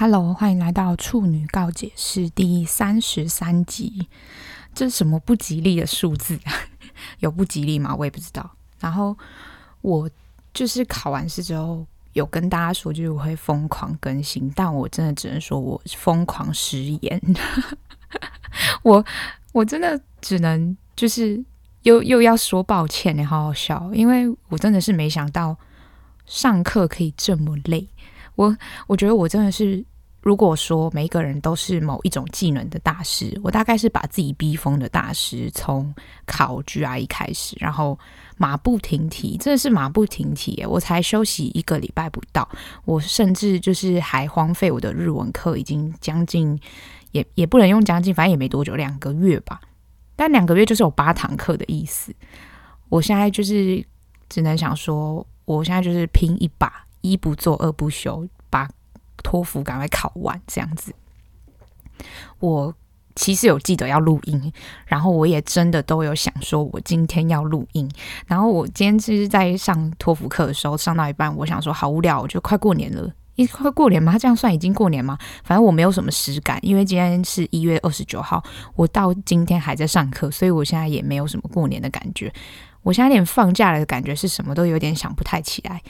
Hello，欢迎来到处女告解室第三十三集。这是什么不吉利的数字啊？有不吉利吗？我也不知道。然后我就是考完试之后，有跟大家说，就是我会疯狂更新，但我真的只能说我疯狂食言。我我真的只能就是又又要说抱歉，你好好笑，因为我真的是没想到上课可以这么累。我我觉得我真的是，如果说每一个人都是某一种技能的大师，我大概是把自己逼疯的大师。从考 GRE 开始，然后马不停蹄，真的是马不停蹄。我才休息一个礼拜不到，我甚至就是还荒废我的日文课，已经将近也也不能用将近，反正也没多久，两个月吧。但两个月就是有八堂课的意思。我现在就是只能想说，我现在就是拼一把。一不做二不休，托福赶快考完，这样子。我其实有记得要录音，然后我也真的都有想说，我今天要录音。然后我今天就是在上托福课的时候，上到一半，我想说好无聊，就快过年了，一快过年吗？这样算已经过年吗？反正我没有什么实感，因为今天是一月二十九号，我到今天还在上课，所以我现在也没有什么过年的感觉。我现在连放假的感觉是什么都有点想不太起来。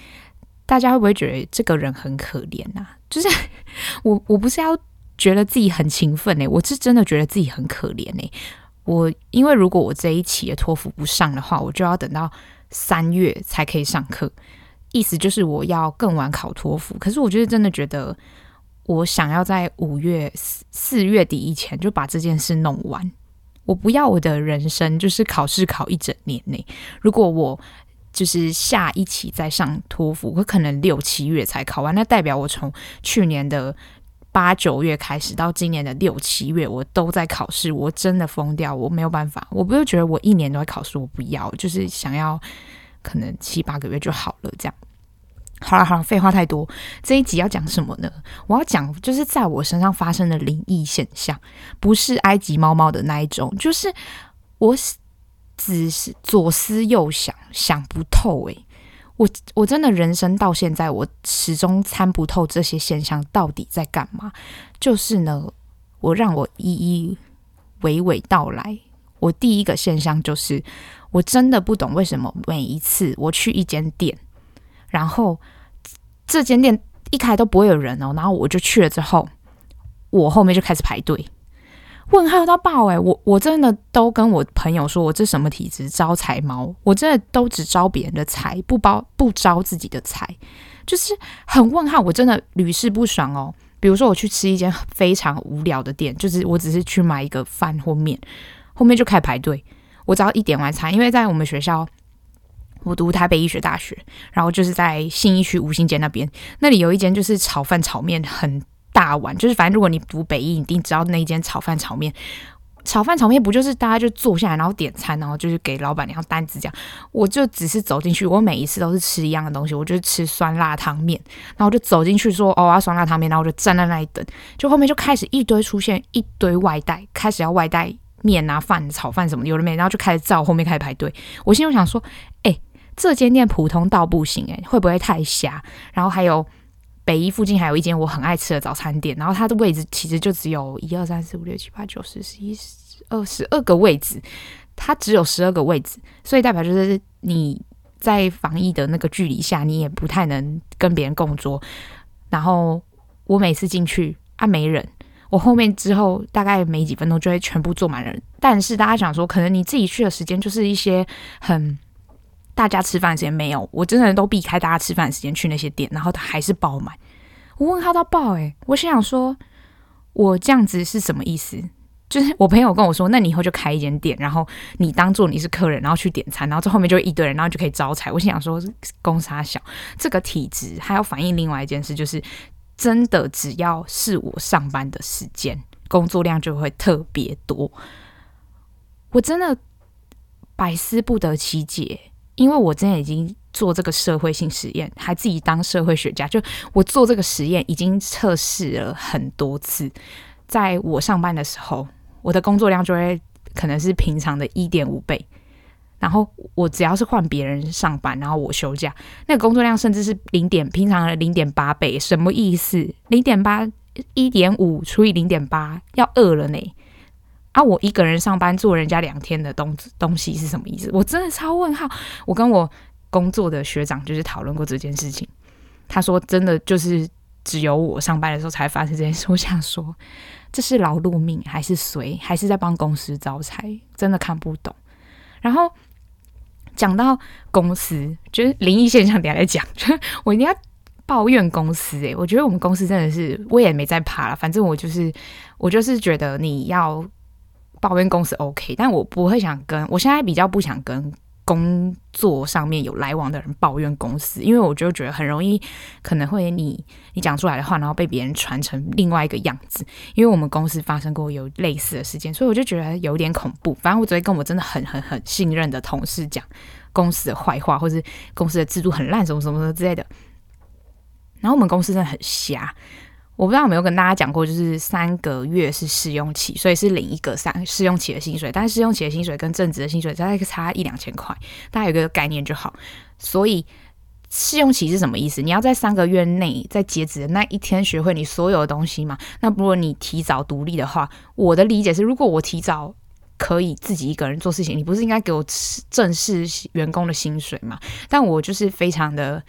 大家会不会觉得这个人很可怜啊？就是 我，我不是要觉得自己很勤奋诶，我是真的觉得自己很可怜诶。我因为如果我这一期的托福不上的话，我就要等到三月才可以上课，意思就是我要更晚考托福。可是我就是真的觉得，我想要在五月四四月底以前就把这件事弄完。我不要我的人生就是考试考一整年内。如果我就是下一期再上托福，我可能六七月才考完，那代表我从去年的八九月开始到今年的六七月，我都在考试，我真的疯掉，我没有办法，我不是觉得我一年都在考试，我不要，就是想要可能七八个月就好了，这样。好了好了，废话太多，这一集要讲什么呢？我要讲就是在我身上发生的灵异现象，不是埃及猫猫的那一种，就是我。只是左思右想，想不透诶，我我真的人生到现在，我始终参不透这些现象到底在干嘛。就是呢，我让我一一娓娓道来。我第一个现象就是，我真的不懂为什么每一次我去一间店，然后这间店一开都不会有人哦，然后我就去了之后，我后面就开始排队。问号到爆哎！我我真的都跟我朋友说，我这什么体质招财猫，我真的都只招别人的财，不包不招自己的财，就是很问号。我真的屡试不爽哦。比如说我去吃一间非常无聊的店，就是我只是去买一个饭或面，后面就开始排队。我只要一点完餐，因为在我们学校，我读台北医学大学，然后就是在信义区吴兴街那边，那里有一间就是炒饭炒面很。大碗就是，反正如果你读北医，你一定知道那一间炒饭炒面，炒饭炒面不就是大家就坐下来，然后点餐，然后就是给老板娘单子这样。我就只是走进去，我每一次都是吃一样的东西，我就吃酸辣汤面，然后我就走进去说哦，我要酸辣汤面，然后我就站在那里等，就后面就开始一堆出现一堆外带，开始要外带面啊饭炒饭什么的有的没，然后就开始照后面开始排队。我心里想说，哎、这间店普通到不行、欸，哎，会不会太瞎？然后还有。北一附近还有一间我很爱吃的早餐店，然后它的位置其实就只有一二三四五六七八九十十一十二十二个位置，它只有十二个位置，所以代表就是你在防疫的那个距离下，你也不太能跟别人共桌。然后我每次进去啊没人，我后面之后大概没几分钟就会全部坐满人。但是大家想说，可能你自己去的时间就是一些很。大家吃饭时间没有，我真的都避开大家吃饭时间去那些店，然后他还是爆满。我问他到爆诶，我心想说，我这样子是什么意思？就是我朋友跟我说，那你以后就开一间店，然后你当做你是客人，然后去点餐，然后这后面就一堆人，然后就可以招财。我心想说，公差小这个体质还要反映另外一件事，就是真的只要是我上班的时间，工作量就会特别多。我真的百思不得其解。因为我之前已经做这个社会性实验，还自己当社会学家。就我做这个实验已经测试了很多次，在我上班的时候，我的工作量就会可能是平常的一点五倍。然后我只要是换别人上班，然后我休假，那个工作量甚至是零点平常的零点八倍。什么意思？零点八一点五除以零点八，要饿了呢。啊，我一个人上班做人家两天的东东西是什么意思？我真的超问号。我跟我工作的学长就是讨论过这件事情，他说真的就是只有我上班的时候才发生这件事。我想说，这是劳碌命还是谁？还是在帮公司招财？真的看不懂。然后讲到公司，就是灵异现象，等下来讲。就 是我一定要抱怨公司诶、我觉得我们公司真的是，我也没在怕了。反正我就是，我就是觉得你要。抱怨公司 OK，但我不会想跟，我现在比较不想跟工作上面有来往的人抱怨公司，因为我就觉得很容易可能会你你讲出来的话，然后被别人传成另外一个样子。因为我们公司发生过有类似的事件，所以我就觉得有点恐怖。反正我昨天跟我真的很很很信任的同事讲公司的坏话，或是公司的制度很烂，什么什么什么之类的。然后我们公司真的很瞎。我不知道有没有跟大家讲过，就是三个月是试用期，所以是领一个三试用期的薪水。但是试用期的薪水跟正职的薪水大概差一两千块，大家有个概念就好。所以试用期是什么意思？你要在三个月内，在截止的那一天学会你所有的东西嘛？那如果你提早独立的话，我的理解是，如果我提早可以自己一个人做事情，你不是应该给我正式员工的薪水嘛？但我就是非常的，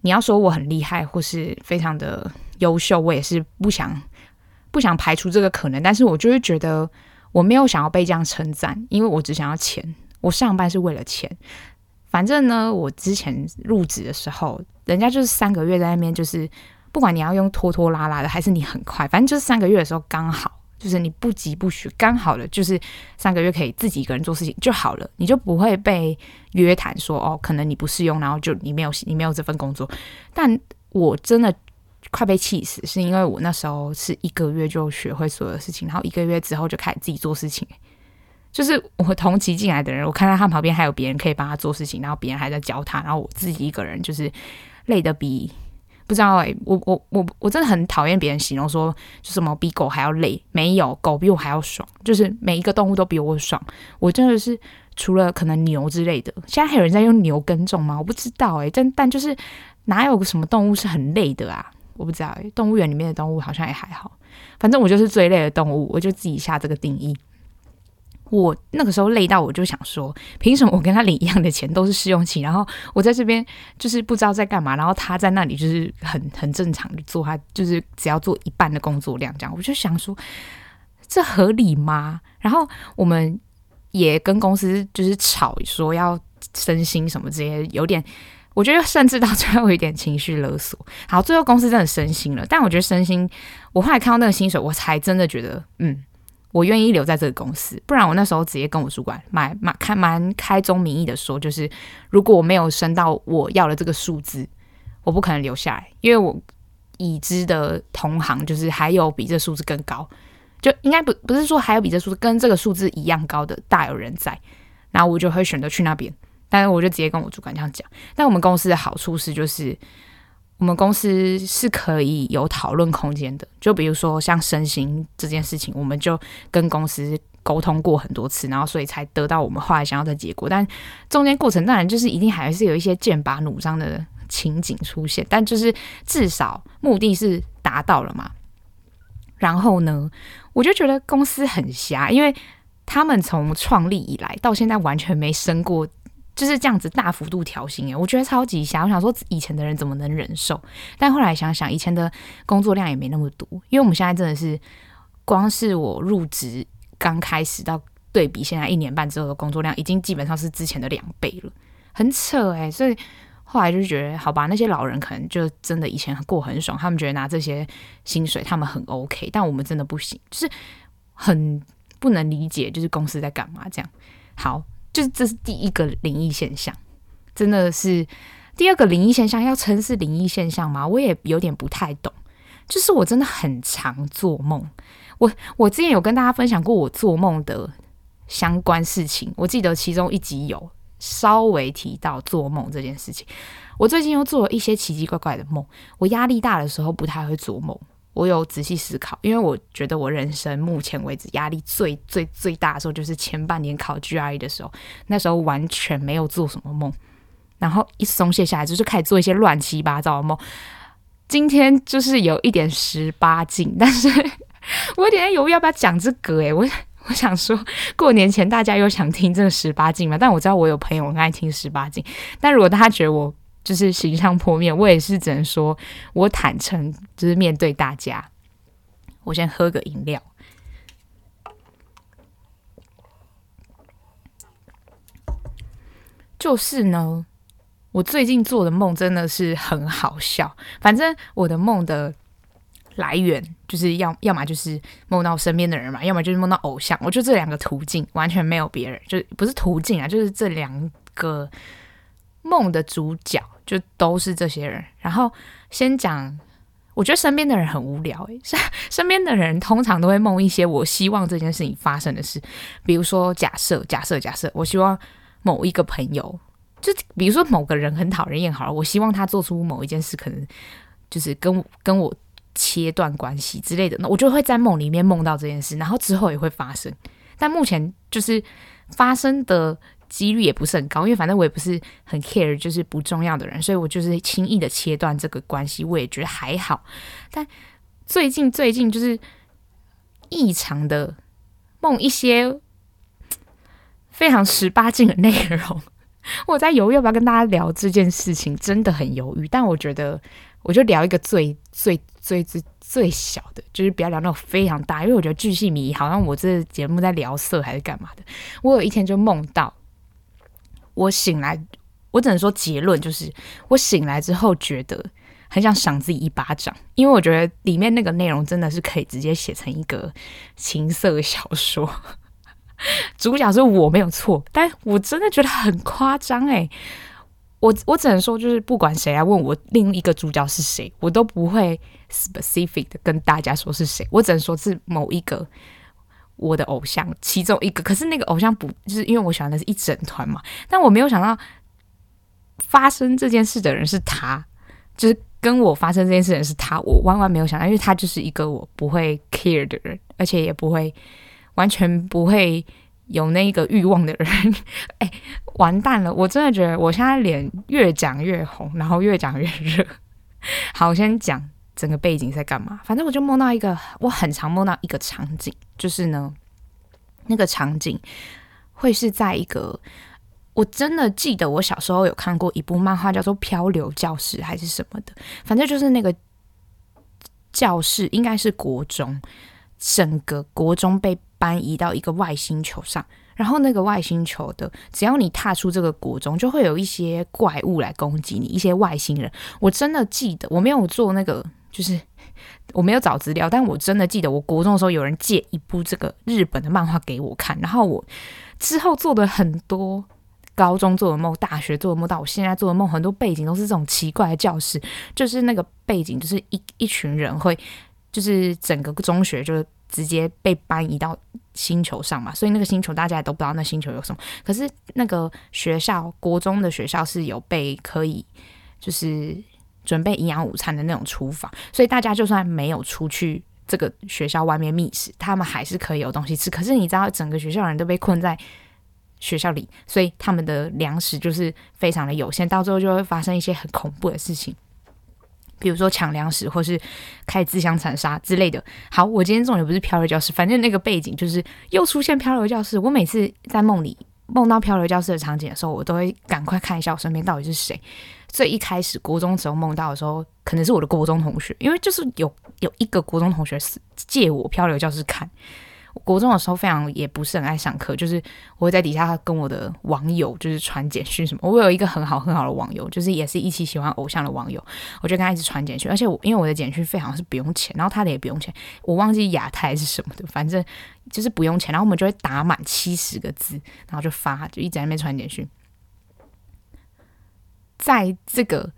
你要说我很厉害，或是非常的。优秀，我也是不想不想排除这个可能，但是我就会觉得我没有想要被这样称赞，因为我只想要钱。我上班是为了钱。反正呢，我之前入职的时候，人家就是三个月在那边，就是不管你要用拖拖拉拉的，还是你很快，反正就是三个月的时候刚好，就是你不急不徐，刚好的就是三个月可以自己一个人做事情就好了，你就不会被约谈说哦，可能你不适用，然后就你没有你没有这份工作。但我真的。快被气死，是因为我那时候是一个月就学会所有事情，然后一个月之后就开始自己做事情。就是我同期进来的人，我看到他旁边还有别人可以帮他做事情，然后别人还在教他，然后我自己一个人就是累得比不知道哎、我我我我真的很讨厌别人形容说就什么比狗还要累，没有，狗比我还要爽，就是每一个动物都比我爽。我真的是除了可能牛之类的，现在还有人在用牛耕种吗？我不知道哎、欸，但但就是哪有个什么动物是很累的啊？我不知道诶，动物园里面的动物好像也还好。反正我就是最累的动物，我就自己下这个定义。我那个时候累到，我就想说，凭什么我跟他领一样的钱，都是试用期，然后我在这边就是不知道在干嘛，然后他在那里就是很 很正常的做他就是只要做一半的工作量这样，我就想说，这合理吗？然后我们也跟公司就是吵说要升薪什么这些，有点。我觉得甚至到最后一点情绪勒索。好，最后公司真的升薪了，但我觉得升薪，我后来看到那个薪水，我才真的觉得，嗯，我愿意留在这个公司。不然我那时候直接跟我主管蛮蛮开蛮开宗明义的说，就是如果我没有升到我要的这个数字，我不可能留下来，因为我已知的同行就是还有比这数字更高，就应该不不是说还有比这数字跟这个数字一样高的大有人在，然后我就会选择去那边。但是我就直接跟我主管这样讲。但我们公司的好处是，就是我们公司是可以有讨论空间的。就比如说像升薪这件事情，我们就跟公司沟通过很多次，然后所以才得到我们后来想要的结果。但中间过程当然就是一定还是有一些剑拔弩张的情景出现，但就是至少目的是达到了嘛。然后呢，我就觉得公司很瞎，因为他们从创立以来到现在完全没升过。就是这样子大幅度调薪诶，我觉得超级瞎。我想说以前的人怎么能忍受？但后来想想，以前的工作量也没那么多，因为我们现在真的是光是我入职刚开始到对比现在一年半之后的工作量，已经基本上是之前的两倍了，很扯哎。所以后来就觉得，好吧，那些老人可能就真的以前过很爽，他们觉得拿这些薪水他们很 OK，但我们真的不行，就是很不能理解，就是公司在干嘛这样。好。就这是第一个灵异现象，真的是第二个灵异现象，要称是灵异现象吗？我也有点不太懂。就是我真的很常做梦，我我之前有跟大家分享过我做梦的相关事情，我记得其中一集有稍微提到做梦这件事情。我最近又做了一些奇奇怪怪的梦，我压力大的时候不太会做梦。我有仔细思考，因为我觉得我人生目前为止压力最最最大的时候，就是前半年考 GRE 的时候，那时候完全没有做什么梦，然后一松懈下来，就是开始做一些乱七八糟的梦。今天就是有一点十八禁，但是 我有点犹豫要不要讲这个诶，我我想说过年前大家又想听这个十八禁嘛？但我知道我有朋友很爱听十八禁，但如果大家觉得我就是形象破灭，我也是只能说我坦诚，就是面对大家。我先喝个饮料，就是呢。我最近做的梦真的是很好笑，反正我的梦的来源就是要要么就是梦到身边的人嘛，要么就是梦到偶像，我就这两个途径，完全没有别人，就不是途径啊，就是这两个梦的主角就都是这些人。然后先讲，我觉得身边的人很无聊诶，身 身边的人通常都会梦一些我希望这件事情发生的事，比如说假设假设假设，我希望某一个朋友。就比如说某个人很讨人厌，好了，我希望他做出某一件事，可能就是跟跟我切断关系之类的，那我就会在梦里面梦到这件事，然后之后也会发生。但目前就是发生的几率也不是很高，因为反正我也不是很 care，就是不重要的人，所以我就是轻易的切断这个关系，我也觉得还好。但最近最近就是异常的梦一些非常十八禁的内容。我在犹豫要不要跟大家聊这件事情，真的很犹豫。但我觉得，我就聊一个最最最最最小的，就是不要聊那种非常大，因为我觉得巨细靡遗，好像我这节目在聊色还是干嘛的。我有一天就梦到，我醒来，我只能说结论就是，我醒来之后觉得很想赏自己一巴掌，因为我觉得里面那个内容真的是可以直接写成一个情色小说。主角是我没有错，但我真的觉得很夸张哎！我我只能说，就是不管谁来问我另一个主角是谁，我都不会 specific 的跟大家说是谁，我只能说是某一个我的偶像其中一个。可是那个偶像不就是因为我喜欢的是一整团嘛？但我没有想到发生这件事的人是他，就是跟我发生这件事的人是他，我万万没有想到，因为他就是一个我不会 care 的人，而且也不会。完全不会有那个欲望的人，哎，完蛋了！我真的觉得我现在脸越讲越红，然后越讲越热。好，我先讲整个背景在干嘛。反正我就梦到一个，我很常梦到一个场景，就是呢，那个场景会是在一个，我真的记得我小时候有看过一部漫画，叫做《漂流教室》还是什么的，反正就是那个教室应该是国中，整个国中被。搬移到一个外星球上，然后那个外星球的，只要你踏出这个国中，就会有一些怪物来攻击你，一些外星人。我真的记得，我没有做那个，就是我没有找资料，但我真的记得，我国中的时候有人借一部这个日本的漫画给我看，然后我之后做的很多，高中做的梦，大学做的梦，到我现在做的梦，很多背景都是这种奇怪的教室，就是那个背景，就是一一群人会，就是整个中学就是。直接被搬移到星球上嘛，所以那个星球大家也都不知道那星球有什么。可是那个学校，国中的学校是有被可以就是准备营养午餐的那种厨房，所以大家就算没有出去这个学校外面觅食，他们还是可以有东西吃。可是你知道，整个学校人都被困在学校里，所以他们的粮食就是非常的有限，到最后就会发生一些很恐怖的事情。比如说抢粮食，或是开始自相残杀之类的。好，我今天重点不是漂流教室，反正那个背景就是又出现漂流教室。我每次在梦里梦到漂流教室的场景的时候，我都会赶快看一下我身边到底是谁。所以一开始国中时候梦到的时候，可能是我的国中同学，因为就是有有一个国中同学是借我漂流教室看。国中的时候非常也不是很爱上课，就是我会在底下跟我的网友就是传简讯什么。我有一个很好很好的网友，就是也是一起喜欢偶像的网友，我就跟他一直传简讯。而且我因为我的简讯费好像是不用钱，然后他的也不用钱，我忘记亚太是什么的，反正就是不用钱。然后我们就会打满七十个字，然后就发，就一直在那边传简讯。在这个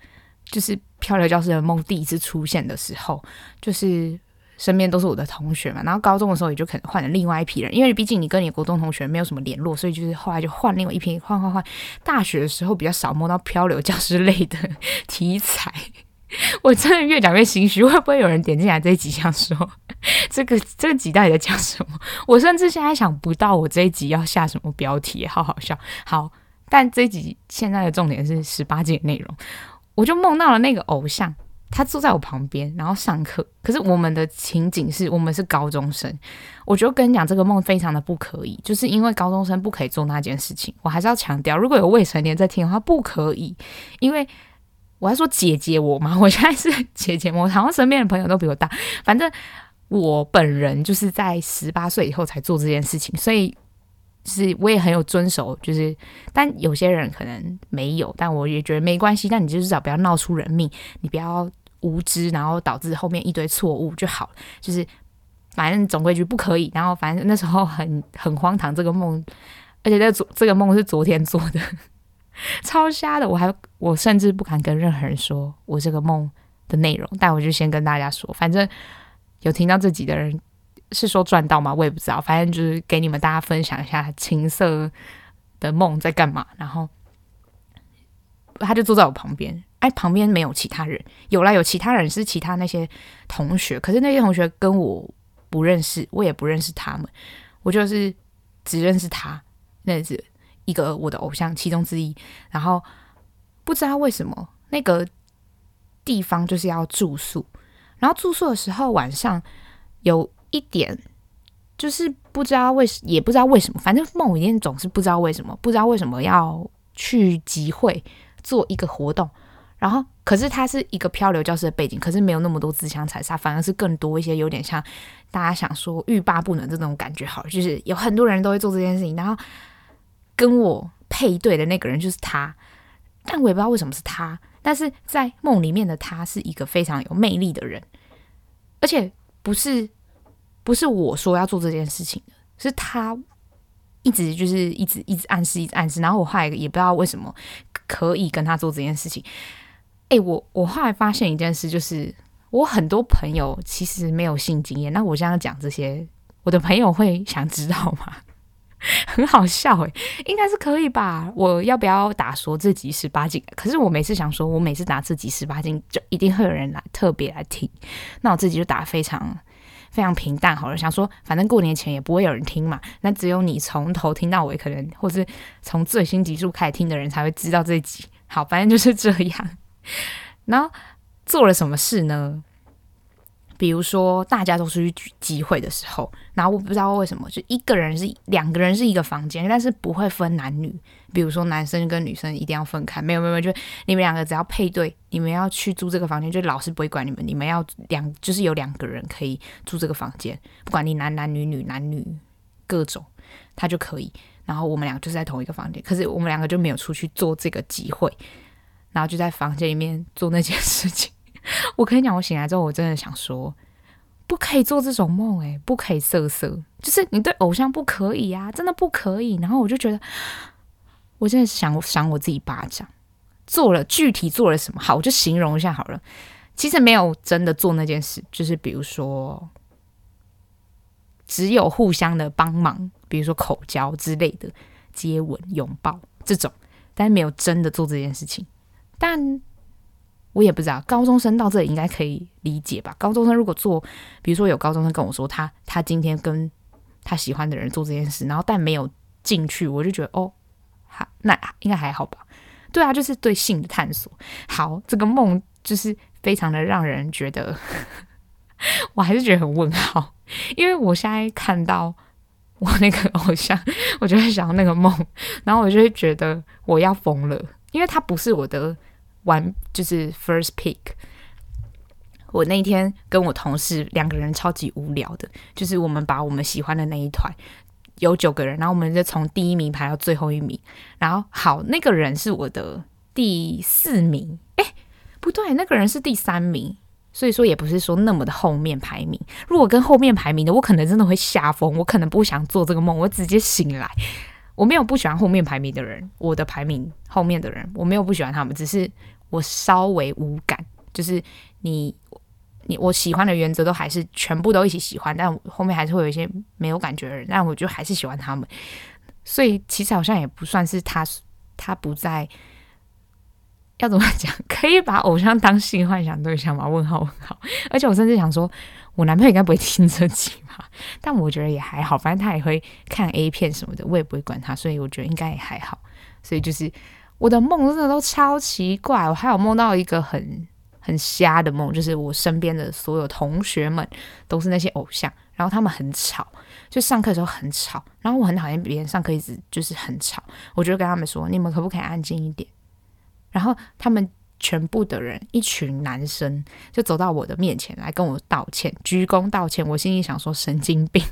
就是漂流教室的梦第一次出现的时候，就是。身边都是我的同学嘛，然后高中的时候也就可能换了另外一批人，因为毕竟你跟你国中同学没有什么联络，所以就是后来就换另外一批，换换换。大学的时候比较少摸到漂流教室类的题材，我真的越讲越心虚，会不会有人点进来这一集想说这个 这个集到底在讲什么？我甚至现在想不到我这一集要下什么标题，好好笑。好，但这集现在的重点是十八禁内容，我就梦到了那个偶像。他坐在我旁边，然后上课。可是我们的情景是我们是高中生，我就跟你讲，这个梦非常的不可以，就是因为高中生不可以做那件事情。我还是要强调，如果有未成年在听的话，不可以。因为我还说姐姐我嘛，我现在是姐姐，我好像身边的朋友都比我大。反正我本人就是在十八岁以后才做这件事情，所以。是，我也很有遵守，就是，但有些人可能没有，但我也觉得没关系。但你就至少不要闹出人命，你不要无知，然后导致后面一堆错误就好。就是，反正总归就不可以。然后反正那时候很很荒唐，这个梦，而且这昨这个梦是昨天做的，超瞎的。我还我甚至不敢跟任何人说我这个梦的内容，但我就先跟大家说，反正有听到这集的人。是说赚到吗？我也不知道，反正就是给你们大家分享一下情色的梦在干嘛。然后他就坐在我旁边，哎，旁边没有其他人，有啦，有其他人是其他那些同学，可是那些同学跟我不认识，我也不认识他们，我就是只认识他，那是一个我的偶像其中之一。然后不知道为什么那个地方就是要住宿，然后住宿的时候晚上有。一点就是不知道为什，也不知道为什么，反正梦里面总是不知道为什么，不知道为什么要去集会做一个活动，然后可是它是一个漂流教室的背景，可是没有那么多自相残杀，反而是更多一些有点像大家想说欲罢不能这种感觉，好，就是有很多人都会做这件事情，然后跟我配对的那个人就是他，但我也不知道为什么是他，但是在梦里面的他是一个非常有魅力的人，而且不是。不是我说要做这件事情的，是他一直就是一直一直暗示，一直暗示。然后我后来也不知道为什么可以跟他做这件事情。哎，我我后来发现一件事，就是我很多朋友其实没有性经验。那我现在讲这些，我的朋友会想知道吗？很好笑哎，应该是可以吧？我要不要打说自己十八禁？可是我每次想说，我每次打自己十八禁，就一定会有人来特别来听。那我自己就打非常。非常平淡，好了，想说反正过年前也不会有人听嘛，那只有你从头听到尾，可能或是从最新集数开始听的人才会知道这集。好，反正就是这样。然后做了什么事呢？比如说，大家都出去集会的时候，然后我不知道为什么，就一个人是两个人是一个房间，但是不会分男女。比如说，男生跟女生一定要分开，没有没有，就你们两个只要配对，你们要去住这个房间，就老师不会管你们，你们要两就是有两个人可以住这个房间，不管你男男女女男女各种，他就可以。然后我们两个就是在同一个房间，可是我们两个就没有出去做这个集会，然后就在房间里面做那件事情。我跟你讲，我醒来之后，我真的想说，不可以做这种梦，诶，不可以色色，就是你对偶像不可以啊，真的不可以。然后我就觉得，我真的想想我自己巴掌，做了具体做了什么？好，我就形容一下好了。其实没有真的做那件事，就是比如说，只有互相的帮忙，比如说口交之类的，接吻、拥抱这种，但是没有真的做这件事情，但。我也不知道，高中生到这里应该可以理解吧？高中生如果做，比如说有高中生跟我说他他今天跟他喜欢的人做这件事，然后但没有进去，我就觉得哦，好，那应该还好吧？对啊，就是对性的探索。好，这个梦就是非常的让人觉得，我还是觉得很问号，因为我现在看到我那个偶像，我就会想到那个梦，然后我就会觉得我要疯了，因为他不是我的。玩就是 first pick。我那一天跟我同事两个人超级无聊的，就是我们把我们喜欢的那一团有九个人，然后我们就从第一名排到最后一名。然后好，那个人是我的第四名，诶，不对，那个人是第三名，所以说也不是说那么的后面排名。如果跟后面排名的，我可能真的会吓疯，我可能不想做这个梦，我直接醒来。我没有不喜欢后面排名的人，我的排名后面的人，我没有不喜欢他们，只是。我稍微无感，就是你你我喜欢的原则都还是全部都一起喜欢，但后面还是会有一些没有感觉的人，但我就还是喜欢他们，所以其实好像也不算是他他不在，要怎么讲？可以把偶像当性幻想对象吗？问号问号！而且我甚至想说，我男朋友应该不会听这集吧？但我觉得也还好，反正他也会看 A 片什么的，我也不会管他，所以我觉得应该也还好。所以就是。我的梦真的都超奇怪，我还有梦到一个很很瞎的梦，就是我身边的所有同学们都是那些偶像，然后他们很吵，就上课的时候很吵，然后我很讨厌别人上课一直就是很吵，我就跟他们说，你们可不可以安静一点？然后他们全部的人，一群男生就走到我的面前来跟我道歉，鞠躬道歉。我心里想说神经病，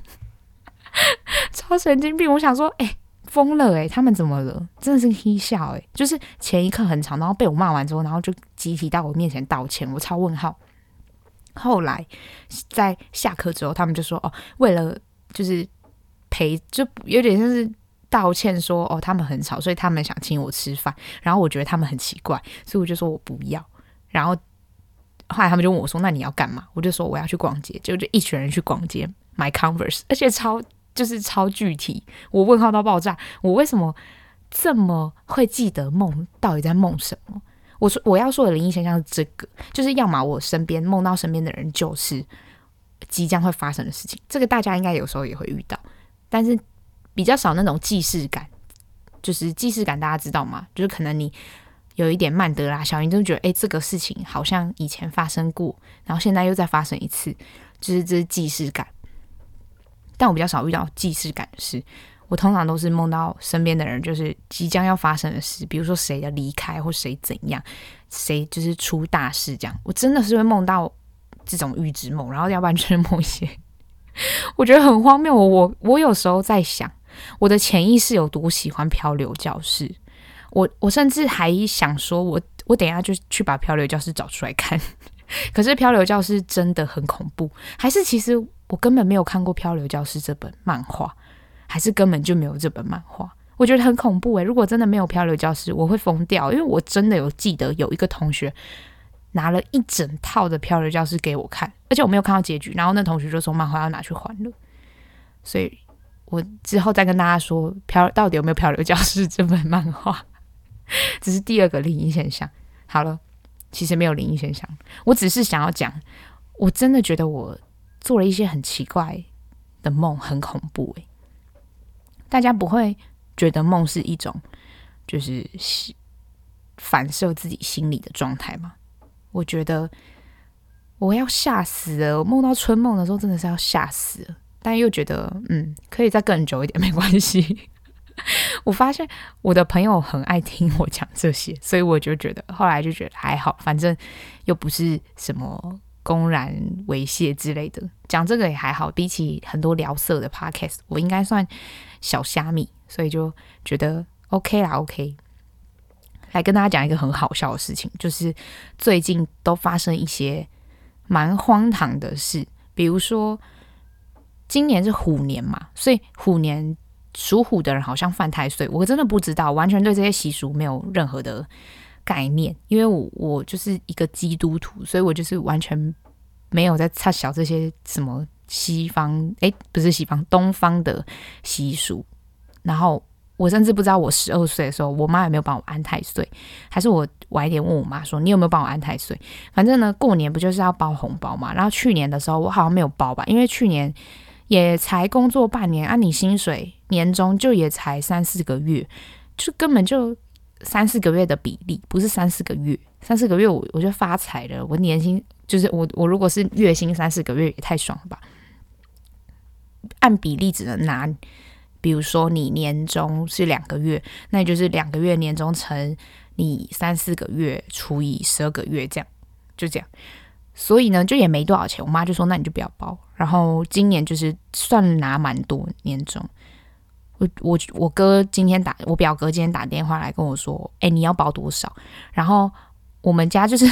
超神经病！我想说，哎、疯了诶、他们怎么了？真的是嬉笑诶、就是前一刻很吵，然后被我骂完之后，然后就集体到我面前道歉，我超问号。后来在下课之后，他们就说：“哦，为了就是赔，就有点像是道歉说，哦，他们很吵，所以他们想请我吃饭。然后我觉得他们很奇怪，所以我就说我不要。然后后来他们就问我说：‘那你要干嘛？’我就说我要去逛街，就就一群人去逛街买 Converse，而且超。”就是超具体，我问号到爆炸。我为什么这么会记得梦？到底在梦什么？我说我要说的灵异现象是这个，就是要么我身边梦到身边的人就是即将会发生的事情，这个大家应该有时候也会遇到，但是比较少那种既视感。就是既视感，大家知道吗？就是可能你有一点曼德拉效应，就觉得哎，这个事情好像以前发生过，然后现在又再发生一次，就是这是既视感。但我比较少遇到既视感的事，我通常都是梦到身边的人，就是即将要发生的事，比如说谁的离开或谁怎样，谁就是出大事这样。我真的是会梦到这种预知梦，然后要不然就是梦一些，我觉得很荒谬。我我我有时候在想，我的潜意识有多喜欢漂流教室，我我甚至还想说我我等一下就去把漂流教室找出来看。可是漂流教室真的很恐怖，还是其实？我根本没有看过《漂流教室》这本漫画，还是根本就没有这本漫画。我觉得很恐怖诶，如果真的没有《漂流教室》，我会疯掉，因为我真的有记得有一个同学拿了一整套的《漂流教室》给我看，而且我没有看到结局。然后那同学就说漫画要拿去还了，所以我之后再跟大家说漂到底有没有《漂流教室》这本漫画。这是第二个灵异现象。好了，其实没有灵异现象，我只是想要讲，我真的觉得我。做了一些很奇怪的梦，很恐怖诶。大家不会觉得梦是一种就是反射自己心理的状态吗？我觉得我要吓死了。我梦到春梦的时候，真的是要吓死了。但又觉得嗯，可以再更久一点，没关系。我发现我的朋友很爱听我讲这些，所以我就觉得后来就觉得还好，反正又不是什么。公然猥亵之类的，讲这个也还好。比起很多聊色的 podcast，我应该算小虾米，所以就觉得 OK 啦，OK。来跟大家讲一个很好笑的事情，就是最近都发生一些蛮荒唐的事，比如说今年是虎年嘛，所以虎年属虎的人好像犯太岁，我真的不知道，完全对这些习俗没有任何的。概念，因为我我就是一个基督徒，所以我就是完全没有在插小这些什么西方，诶，不是西方，东方的习俗。然后我甚至不知道我十二岁的时候，我妈有没有帮我安太岁，还是我晚一点问我妈说，你有没有帮我安太岁？反正呢，过年不就是要包红包嘛。然后去年的时候，我好像没有包吧，因为去年也才工作半年，按、啊、你薪水年终就也才三四个月，就根本就。三四个月的比例不是三四个月，三四个月我我就发财了。我年薪就是我我如果是月薪三四个月也太爽了吧？按比例只能拿，比如说你年终是两个月，那就是两个月年终乘你三四个月除以十二个月，这样就这样。所以呢，就也没多少钱。我妈就说：“那你就不要包。”然后今年就是算拿蛮多年终。我我哥今天打，我表哥今天打电话来跟我说，哎、你要包多少？然后我们家就是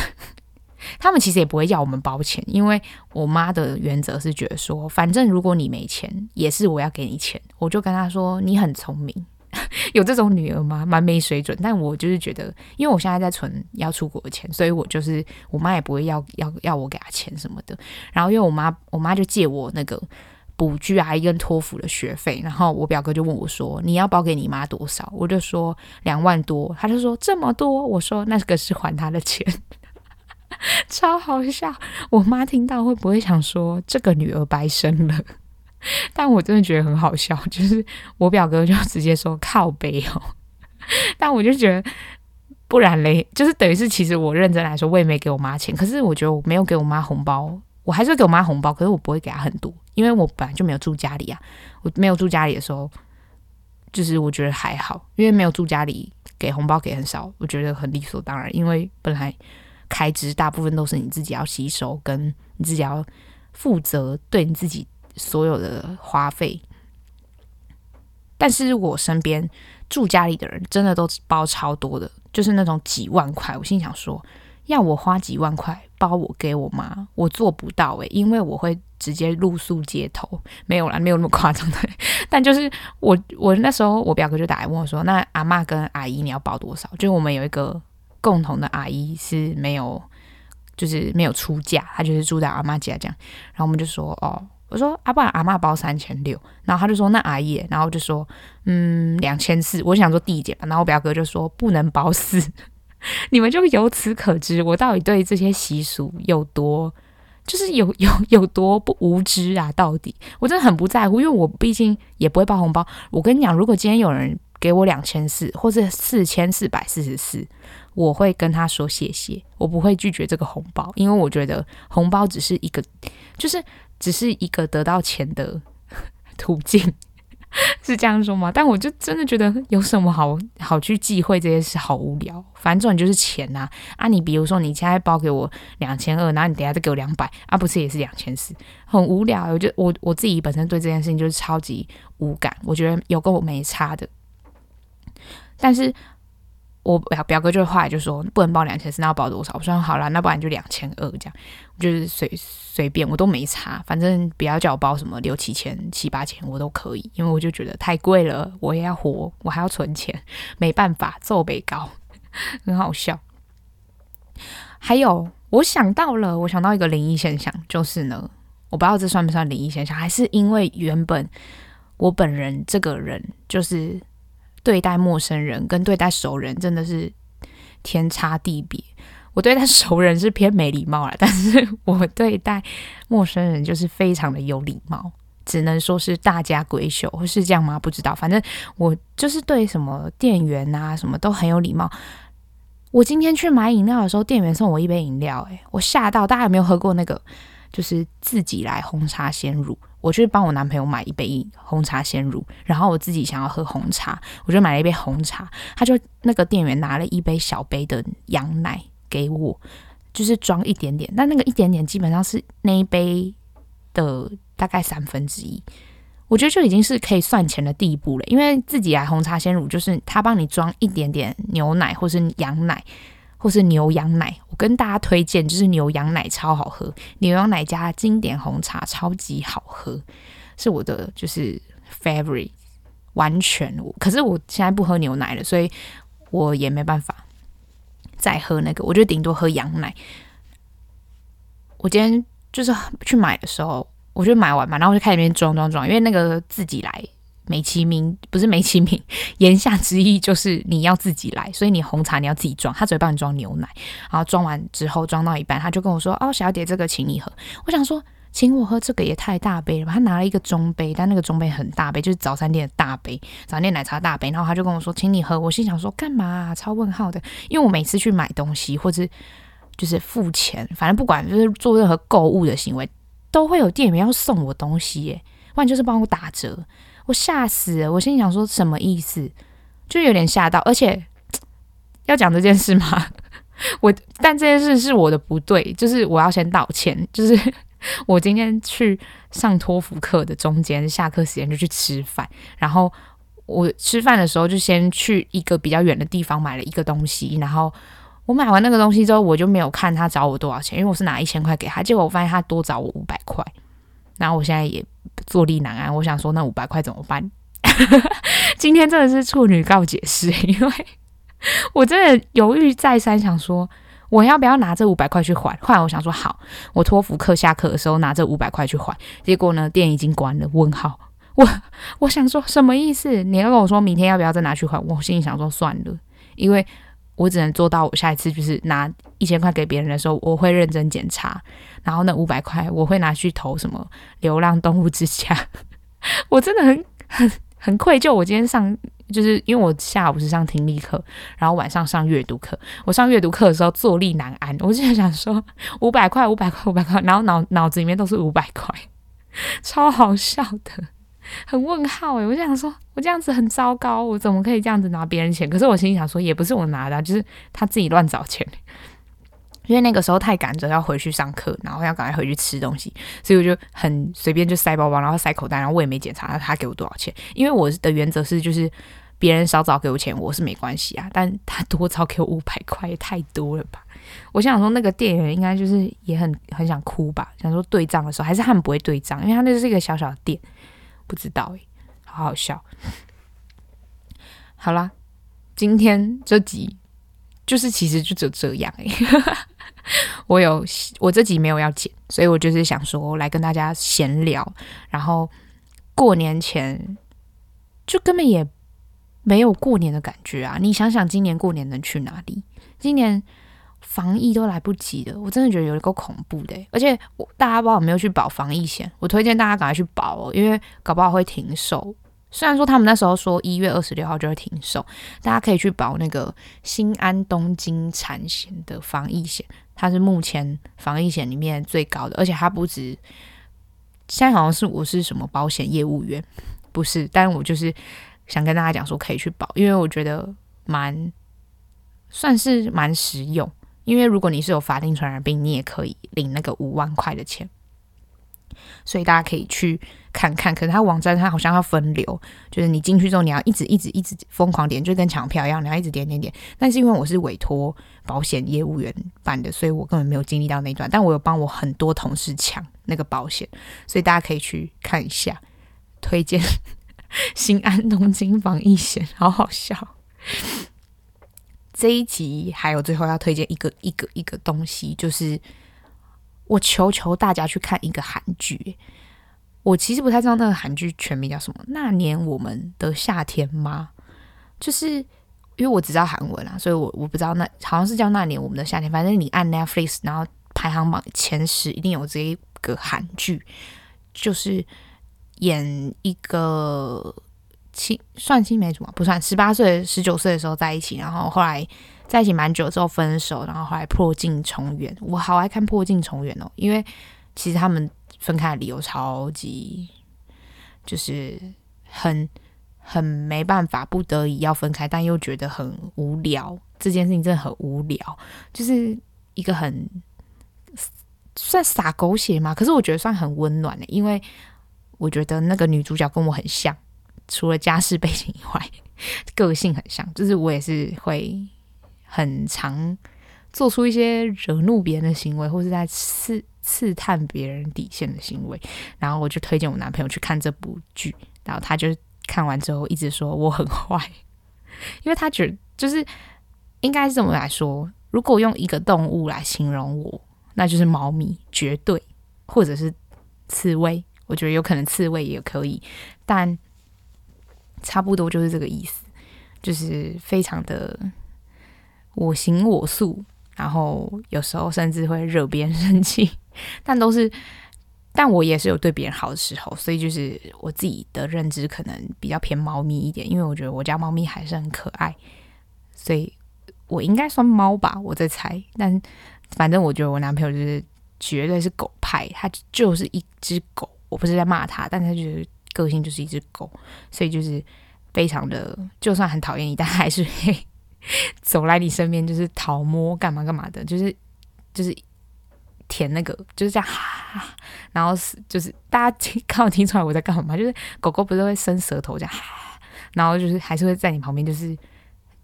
他们其实也不会要我们包钱，因为我妈的原则是觉得说，反正如果你没钱，也是我要给你钱。我就跟他说，你很聪明，有这种女儿吗？蛮没水准。但我就是觉得，因为我现在在存要出国的钱，所以我就是我妈也不会要要要我给她钱什么的。然后因为我妈我妈就借我那个。补 GRE 跟托福的学费，然后我表哥就问我说：“你要包给你妈多少？”我就说两万多，他就说这么多，我说那个是还他的钱，超好笑。我妈听到会不会想说这个女儿白生了？但我真的觉得很好笑，就是我表哥就直接说靠北哦，但我就觉得不然嘞，就是等于是其实我认真来说，我也没给我妈钱。可是我觉得我没有给我妈红包，我还是给我妈红包，可是我不会给她很多，因为我本来就没有住家里啊。我没有住家里的时候，就是我觉得还好，因为没有住家里，给红包给很少，我觉得很理所当然，因为本来开支大部分都是你自己要吸收，跟你自己要负责对你自己所有的花费。但是我身边住家里的人真的都包超多的，就是那种几万块。我心想说，要我花几万块包我给我妈，我做不到诶、因为我会直接露宿街头。没有啦，没有那么夸张的。但就是我，我那时候我表哥就打来问我说：“那阿嬷跟阿姨你要包多少？”就我们有一个共同的阿姨是没有，就是没有出嫁，她就是住在阿嬷家这样。然后我们就说：“哦。”我说啊，不然阿嬷包三千六，然后他就说那阿姨，然后就说嗯两千四，我想说递减吧，然后我表哥就说不能包四，你们就由此可知我到底对这些习俗有多，就是有有有多不无知啊！到底我真的很不在乎，因为我毕竟也不会包红包。我跟你讲，如果今天有人给我两千四或者四千四百四十四，我会跟他说谢谢，我不会拒绝这个红包，因为我觉得红包只是一个，就是。只是一个得到钱的 途径，是这样说吗？但我就真的觉得有什么好好去忌讳这些事，好无聊。反正就是钱呐啊，啊！你比如说你现在包给我两千二，然后你等下再给我两百，啊，不是也是两千四？很无聊。我就我我自己本身对这件事情就是超级无感，我觉得有够我没差的。但是。我表表哥就后来就说不能包两千四，那要包多少？我说好了，那不然就两千二这样，就是随随便我都没差，反正不要叫我包什么六七千、七八千我都可以，因为我就觉得太贵了，我也要活，我还要存钱，没办法，做北高，很好笑。还有，我想到了，我想到一个灵异现象，就是呢，我不知道这算不算灵异现象，还是因为原本我本人这个人就是。对待陌生人跟对待熟人真的是天差地别。我对待熟人是偏没礼貌啦，但是我对待陌生人就是非常的有礼貌，只能说是大家闺秀，是这样吗？不知道。反正我就是对什么店员啊什么都很有礼貌。我今天去买饮料的时候，店员送我一杯饮料，诶，我吓到。大家有没有喝过那个？就是自己来红茶鲜乳，我去帮我男朋友买一杯红茶鲜乳，然后我自己想要喝红茶，我就买了一杯红茶。他就那个店员拿了一杯小杯的羊奶给我，就是装一点点，但那个一点点基本上是那一杯的大概三分之一，我觉得就已经是可以算钱的地步了。因为自己来红茶鲜乳，就是他帮你装一点点牛奶或是羊奶。或是牛羊奶，跟大家推荐，就是牛羊奶超好喝，牛羊奶加经典红茶超级好喝，是我的就是 favorite，完全我。可是我现在不喝牛奶了，所以我也没办法再喝那个，我就顶多喝羊奶。我今天就是去买的时候，我就买完嘛，然后我就开始里面装装装，因为那个自己来。美其名不是美其名，言下之意就是你要自己来，所以你红茶你要自己装，他只会帮你装牛奶，然后装完之后装到一半，他就跟我说：“哦，小姐，这个请你喝。”我想说，请我喝这个也太大杯了吧？他拿了一个中杯，但那个中杯很大杯，就是早餐店的大杯，早餐店奶茶大杯。然后他就跟我说：“请你喝。”我心想说：“干嘛？超问号的。”因为我每次去买东西或者就是付钱，反正不管就是做任何购物的行为，都会有店员要送我东西耶，不然就是帮我打折。我吓死了！我心里想说什么意思，就有点吓到。而且要讲这件事吗？我但这件事是我的不对，就是我要先道歉。就是 我今天去上托福课的中间，下课时间就去吃饭，然后我吃饭的时候就先去一个比较远的地方买了一个东西，然后我买完那个东西之后，我就没有看他找我多少钱，因为我是拿一千块给他，结果我发现他多找我五百块，然后我现在也。坐立难安，我想说那五百块怎么办？今天真的是处女告解释，因为 我真的犹豫再三，想说我要不要拿这五百块去还？后来我想说好，我托福课下课的时候拿这五百块去还。结果呢，店已经关了。问号，我我想说什么意思？你要跟我说明天要不要再拿去还？我心里想说算了，因为。我只能做到，我下一次就是拿一千块给别人的时候，我会认真检查，然后那五百块我会拿去投什么流浪动物之家。我真的很很很愧疚，我今天上就是因为我下午是上听力课，然后晚上上阅读课。我上阅读课的时候坐立难安，我就想说五百块，五百块，五百块，然后脑脑子里面都是五百块，超好笑的，很问号诶，我就想说，我这样子很糟糕，我怎么可以这样子拿别人钱？可是我心里想说，也不是我拿的，就是他自己乱找钱。因为那个时候太赶着要回去上课，然后要赶快回去吃东西，所以我就很随便就塞包包，然后塞口袋，然后我也没检查他给我多少钱。因为我的原则是，就是别人少找给我钱，我是没关系啊，但他多找给我五百块也太多了吧？我想说那个店员应该就是也很很想哭吧？想说对账的时候，还是他们不会对账，因为他那是一个小小的店，不知道诶，好好笑。好啦，今天这集。就是其实就只有这样哎、我有我这集没有要剪，所以我就是想说来跟大家闲聊，然后过年前就根本也没有过年的感觉啊！你想想今年过年能去哪里？今年防疫都来不及了，我真的觉得有一个恐怖的、而且我大家不知道有没有去保防疫险，我推荐大家赶快去保哦，因为搞不好会停售。虽然说他们那时候说一月二十六号就会停售，大家可以去保那个新安东京产险的防疫险，它是目前防疫险里面最高的，而且它不止。现在好像是我是什么保险业务员，不是，但我就是想跟大家讲说可以去保，因为我觉得蛮算是蛮实用，因为如果你是有法定传染病，你也可以领那个五万块的钱。所以大家可以去看看，可是它网站它好像要分流，就是你进去之后你要一直一直一直疯狂点，就跟抢票一样，你要一直点点点。但是因为我是委托保险业务员办的，所以我根本没有经历到那段。但我有帮我很多同事抢那个保险，所以大家可以去看一下，推荐 新安东京防疫险，好好笑。这一集还有最后要推荐一个一个一个东西，就是。我求求大家去看一个韩剧，我其实不太知道那个韩剧全名叫什么。那年我们的夏天吗？就是因为我只知道韩文啊，所以我我不知道那好像是叫那年我们的夏天。反正你按 Netflix，然后排行榜前十一定有这一个韩剧，就是演一个青算青梅竹马不算，十八岁十九岁的时候在一起，然后后来。在一起蛮久之后分手，然后后来破镜重圆。我好爱看破镜重圆哦，因为其实他们分开的理由超级，就是很很没办法，不得已要分开，但又觉得很无聊。这件事情真的很无聊，就是一个很算洒狗血嘛，可是我觉得算很温暖的，因为我觉得那个女主角跟我很像，除了家世背景以外，个性很像，就是我也是会。很常做出一些惹怒别人的行为，或是在刺刺探别人底线的行为，然后我就推荐我男朋友去看这部剧，然后他就看完之后一直说我很坏，因为他觉得就是应该是这么来说，如果用一个动物来形容我，那就是猫咪，绝对，或者是刺猬，我觉得有可能刺猬也可以，但差不多就是这个意思，就是非常的。我行我素，然后有时候甚至会惹别人生气，但都是，但我也是有对别人好的时候，所以就是我自己的认知可能比较偏猫咪一点，因为我觉得我家猫咪还是很可爱，所以我应该算猫吧，我在猜。但反正我觉得我男朋友就是绝对是狗派，他就是一只狗，我不是在骂他，但他就是个性就是一只狗，所以就是非常的，就算很讨厌你，但还是会。走来你身边就是讨摸干嘛干嘛的，就是就是舔那个就是这样哈，然后是就是大家听刚好听出来我在干嘛，就是狗狗不是会伸舌头这样哈，然后就是还是会在你旁边，就是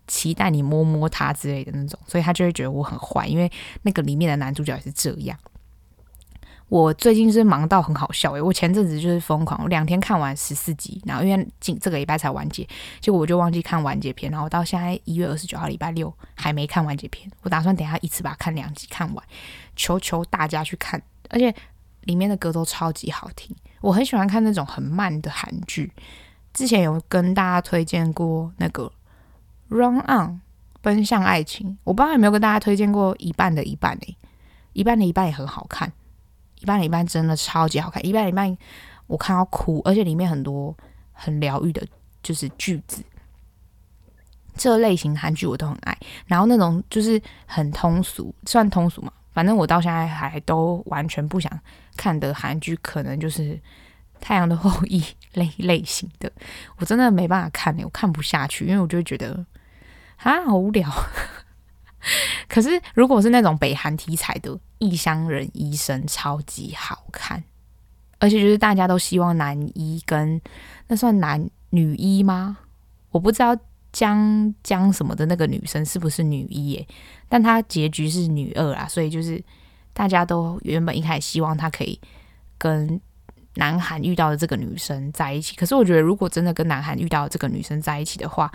期待你摸摸它之类的那种，所以他就会觉得我很坏，因为那个里面的男主角也是这样。我最近是忙到很好笑诶、我前阵子就是疯狂，我两天看完十四集，然后因为今这个礼拜才完结，结果我就忘记看完结篇，然后到现在一月二十九号礼拜六还没看完结篇，我打算等下一次把它看两集看完，求求大家去看，而且里面的歌都超级好听，我很喜欢看那种很慢的韩剧，之前有跟大家推荐过那个《Run On》奔向爱情，我不知道有没有跟大家推荐过一半的一半诶、欸，一半的一半也很好看。一半一半真的超级好看，一半一半我看到哭，而且里面很多很疗愈的，就是句子，这类型韩剧我都很爱。然后那种就是很通俗，算通俗嘛，反正我到现在还都完全不想看的韩剧，可能就是《太阳的后裔》类类型的，我真的没办法看，我看不下去，因为我就觉得啊好无聊。可是如果是那种北韩题材的《异乡人医生》，超级好看。而且就是大家都希望男一跟那算男女一吗？我不知道江江什么的那个女生是不是女一耶，但她结局是女二啊，所以就是大家都原本一开始希望她可以跟南韩遇到的这个女生在一起。可是我觉得如果真的跟南韩遇到这个女生在一起的话，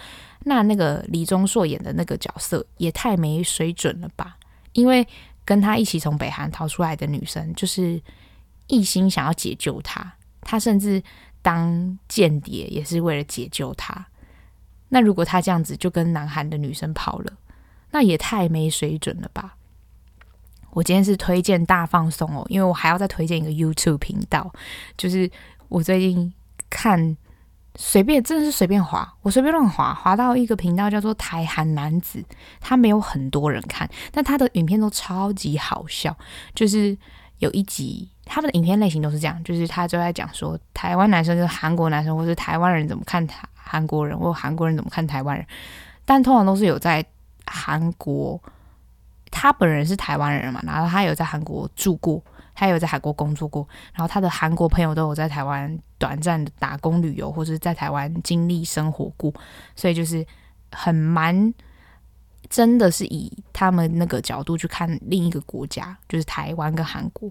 那那个李钟硕演的那个角色也太没水准了吧？因为跟他一起从北韩逃出来的女生就是。一心想要解救他，他甚至当间谍也是为了解救他。那如果他这样子就跟南韩的女生跑了，那也太没水准了吧！我今天是推荐大放送哦，因为我还要再推荐一个 YouTube 频道，就是我最近看随便真的是随便滑，我随便乱滑，滑到一个频道叫做台韩男子，他没有很多人看，但他的影片都超级好笑，就是有一集。他们的影片类型都是这样，就是他就在讲说台湾男生跟韩国男生，或是台湾人怎么看台韩国人，或韩国人怎么看台湾人。但通常都是有在韩国，他本人是台湾人嘛，然后他有在韩国住过，他有在韩国工作过，然后他的韩国朋友都有在台湾短暂的打工旅游，或者在台湾经历生活过，所以就是很蛮。真的是以他们那个角度去看另一个国家，就是台湾跟韩国。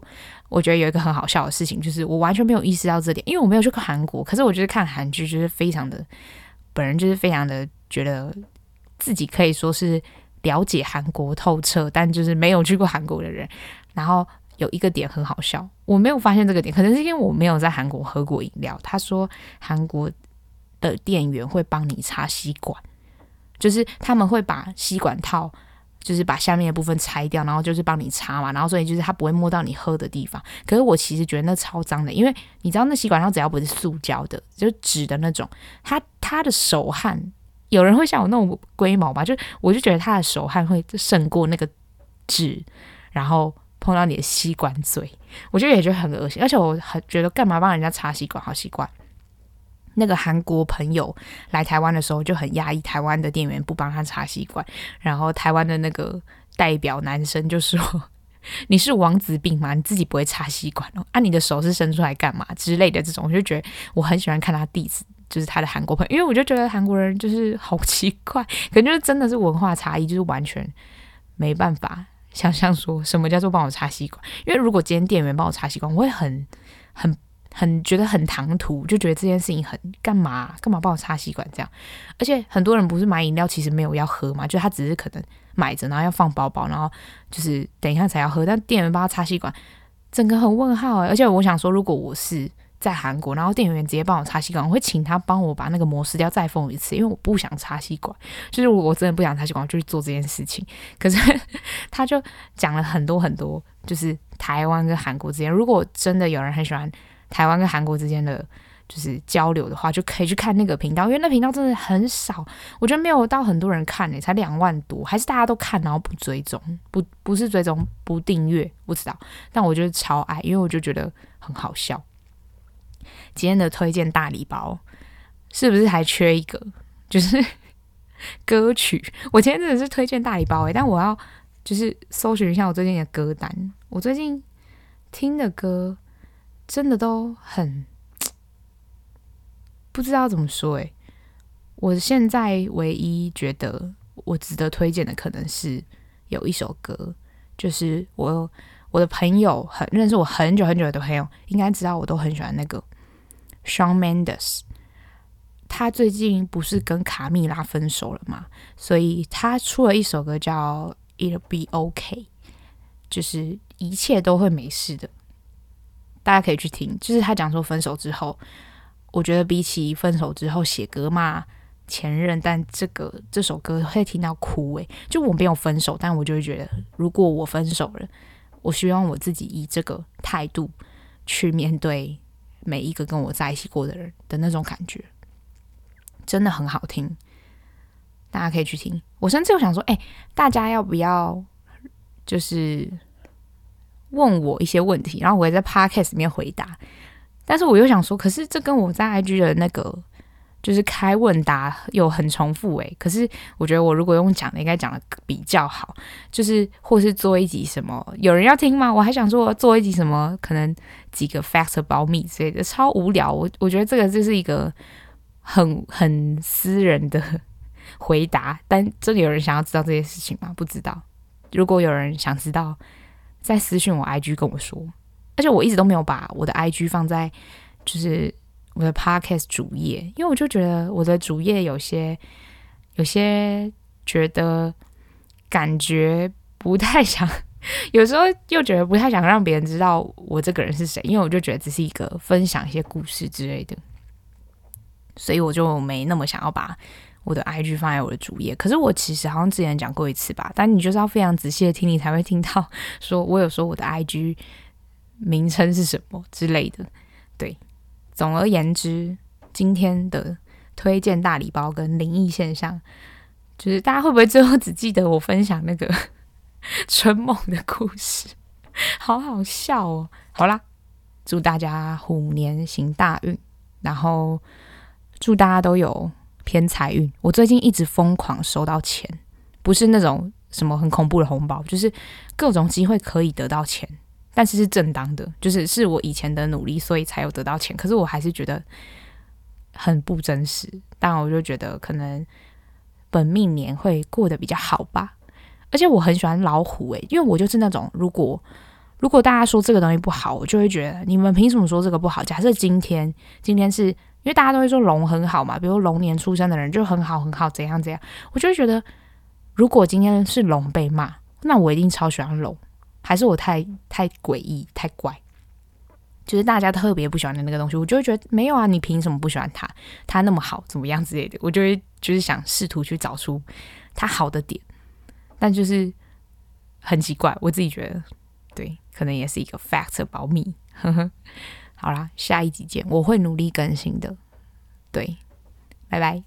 我觉得有一个很好笑的事情，就是我完全没有意识到这点，因为我没有去过韩国。可是我觉得看韩剧就是非常的，本人就是非常的觉得自己可以说是了解韩国透彻，但就是没有去过韩国的人。然后有一个点很好笑，我没有发现这个点，可能是因为我没有在韩国喝过饮料。他说韩国的店员会帮你插吸管。就是他们会把吸管套，就是把下面的部分拆掉，然后就是帮你擦嘛，然后所以就是他不会摸到你喝的地方。可是我其实觉得那超脏的，因为你知道那吸管套只要不是塑胶的，就纸的那种，他他的手汗，有人会像我那种龟毛吧？就我就觉得他的手汗会胜过那个纸，然后碰到你的吸管嘴，我就也觉得很恶心。而且我很觉得干嘛帮人家插吸管，好奇怪。那个韩国朋友来台湾的时候就很压抑，台湾的店员不帮他插吸管，然后台湾的那个代表男生就说：“ 你是王子病吗？你自己不会插吸管哦？啊，你的手是伸出来干嘛之类的这种？”我就觉得我很喜欢看他弟子，就是他的韩国朋友，因为我就觉得韩国人就是好奇怪，可能就是真的是文化差异，就是完全没办法想象说什么叫做帮我插吸管。因为如果今天店员帮我插吸管，我会很很。很觉得很唐突，就觉得这件事情很干嘛干嘛帮我插吸管这样，而且很多人不是买饮料其实没有要喝嘛，就他只是可能买着然后要放包包，然后就是等一下才要喝，但店员帮他插吸管，整个很问号欸。而且我想说，如果我是在韩国，然后店员直接帮我插吸管，我会请他帮我把那个膜撕掉再缝一次，因为我不想插吸管，就是我真的不想插吸管，就去做这件事情。可是 他就讲了很多很多，就是台湾跟韩国之间，如果真的有人很喜欢。台湾跟韩国之间的就是交流的话，就可以去看那个频道，因为那频道真的很少，我觉得没有到很多人看诶、才两万多，还是大家都看然后不追踪，不不是追踪不订阅，不知道，但我觉得超爱，因为我就觉得很好笑。今天的推荐大礼包是不是还缺一个？就是 歌曲，我今天真的是推荐大礼包诶、但我要就是搜寻一下我最近的歌单，我最近听的歌。真的都很 不知道怎么说诶，我现在唯一觉得我值得推荐的，可能是有一首歌，就是我我的朋友很认识我很久很久的朋友，应该知道我都很喜欢那个 Shawn Mendes。他最近不是跟卡蜜拉分手了嘛，所以他出了一首歌叫 It'll Be OK，就是一切都会没事的。大家可以去听，就是他讲说分手之后，我觉得比起分手之后写歌骂前任，但这个这首歌会听到哭诶，就我没有分手，但我就会觉得，如果我分手了，我希望我自己以这个态度去面对每一个跟我在一起过的人的那种感觉，真的很好听。大家可以去听。我甚至有想说，哎、大家要不要就是问我一些问题，然后我也在 podcast 里面回答。但是我又想说，可是这跟我在 IG 的那个。就是开问答又很重复诶，可是我觉得我如果用讲的，应该讲的比较好。就是或是做一集什么，有人要听吗？我还想说做一集什么，可能几个 facts about me 之类的，超无聊。我我觉得这个就是一个很很私人的 回答，但真的有人想要知道这些事情吗？不知道。如果有人想知道，再私讯我 IG 跟我说。而且我一直都没有把我的 IG 放在就是。我的 podcast 主页，因为我就觉得我的主页有些有些觉得感觉不太想，有时候又觉得不太想让别人知道我这个人是谁，因为我就觉得只是一个分享一些故事之类的，所以我就没那么想要把我的 IG 放在我的主页。可是我其实好像之前讲过一次吧，但你就是要非常仔细的听，你才会听到 说我有说我的 IG 名称是什么之类的，对。总而言之，今天的推荐大礼包跟灵异现象，就是大家会不会最后只记得我分享那个 春梦的故事？好好笑哦！好啦，祝大家虎年行大运，然后祝大家都有偏财运。我最近一直疯狂收到钱，不是那种什么很恐怖的红包，就是各种机会可以得到钱。但是是正当的，就是是我以前的努力，所以才有得到钱。可是我还是觉得很不真实。但我就觉得可能本命年会过得比较好吧。而且我很喜欢老虎诶，因为我就是那种如果如果大家说这个东西不好，我就会觉得你们凭什么说这个不好？假设今天今天是因为大家都会说龙很好嘛，比如龙年出生的人就很好很好，怎样怎样，我就会觉得如果今天是龙被骂，那我一定超喜欢龙。还是我太太诡异太怪，就是大家特别不喜欢的那个东西，我就会觉得没有啊，你凭什么不喜欢他？他那么好，怎么样之类的，我就会就是想试图去找出他好的点，但就是很奇怪，我自己觉得对，可能也是一个 factor 保密。呵呵，好啦，下一集见，我会努力更新的，对，拜拜。